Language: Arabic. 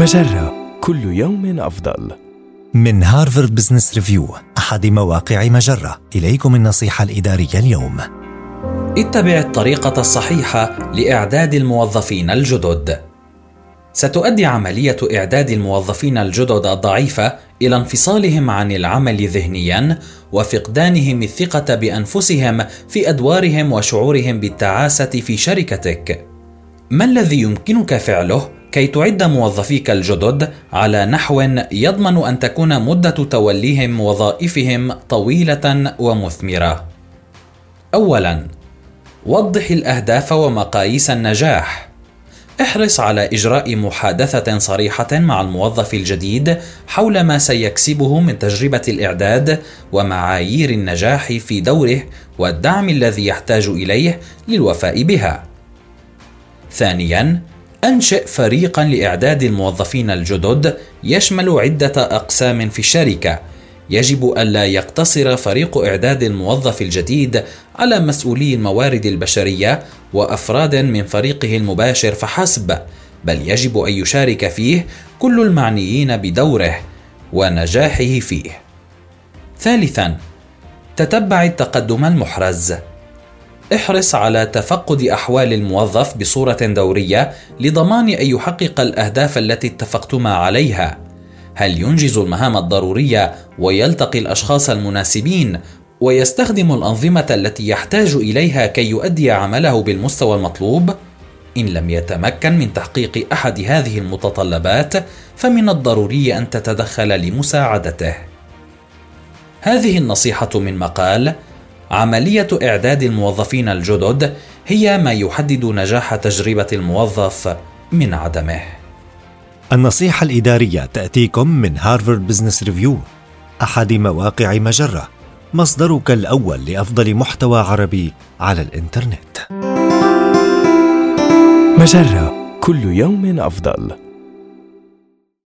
مجرة كل يوم أفضل. من هارفارد بزنس ريفيو أحد مواقع مجرة إليكم النصيحة الإدارية اليوم اتبع الطريقة الصحيحة لإعداد الموظفين الجدد. ستؤدي عملية إعداد الموظفين الجدد الضعيفة إلى انفصالهم عن العمل ذهنيا وفقدانهم الثقة بأنفسهم في أدوارهم وشعورهم بالتعاسة في شركتك. ما الذي يمكنك فعله كي تعد موظفيك الجدد على نحو يضمن أن تكون مدة توليهم وظائفهم طويلة ومثمرة. اولا وضح الأهداف ومقاييس النجاح. احرص على إجراء محادثة صريحة مع الموظف الجديد حول ما سيكسبه من تجربة الإعداد ومعايير النجاح في دوره والدعم الذي يحتاج إليه للوفاء بها. ثانيا أنشئ فريقا لإعداد الموظفين الجدد يشمل عدة أقسام في الشركة. يجب ألا يقتصر فريق إعداد الموظف الجديد على مسؤولي الموارد البشرية وأفراد من فريقه المباشر فحسب، بل يجب أن يشارك فيه كل المعنيين بدوره ونجاحه فيه. ثالثا، تتبع التقدم المحرز. احرص على تفقد أحوال الموظف بصورة دورية لضمان أن يحقق الأهداف التي اتفقتما عليها. هل ينجز المهام الضرورية ويلتقي الأشخاص المناسبين ويستخدم الأنظمة التي يحتاج إليها كي يؤدي عمله بالمستوى المطلوب؟ إن لم يتمكن من تحقيق أحد هذه المتطلبات فمن الضروري أن تتدخل لمساعدته. هذه النصيحة من مقال عملية إعداد الموظفين الجدد هي ما يحدد نجاح تجربة الموظف من عدمه. النصيحة الإدارية تأتيكم من هارفارد بزنس ريفيو أحد مواقع مجرة، مصدرك الأول لأفضل محتوى عربي على الإنترنت. مجرة كل يوم أفضل.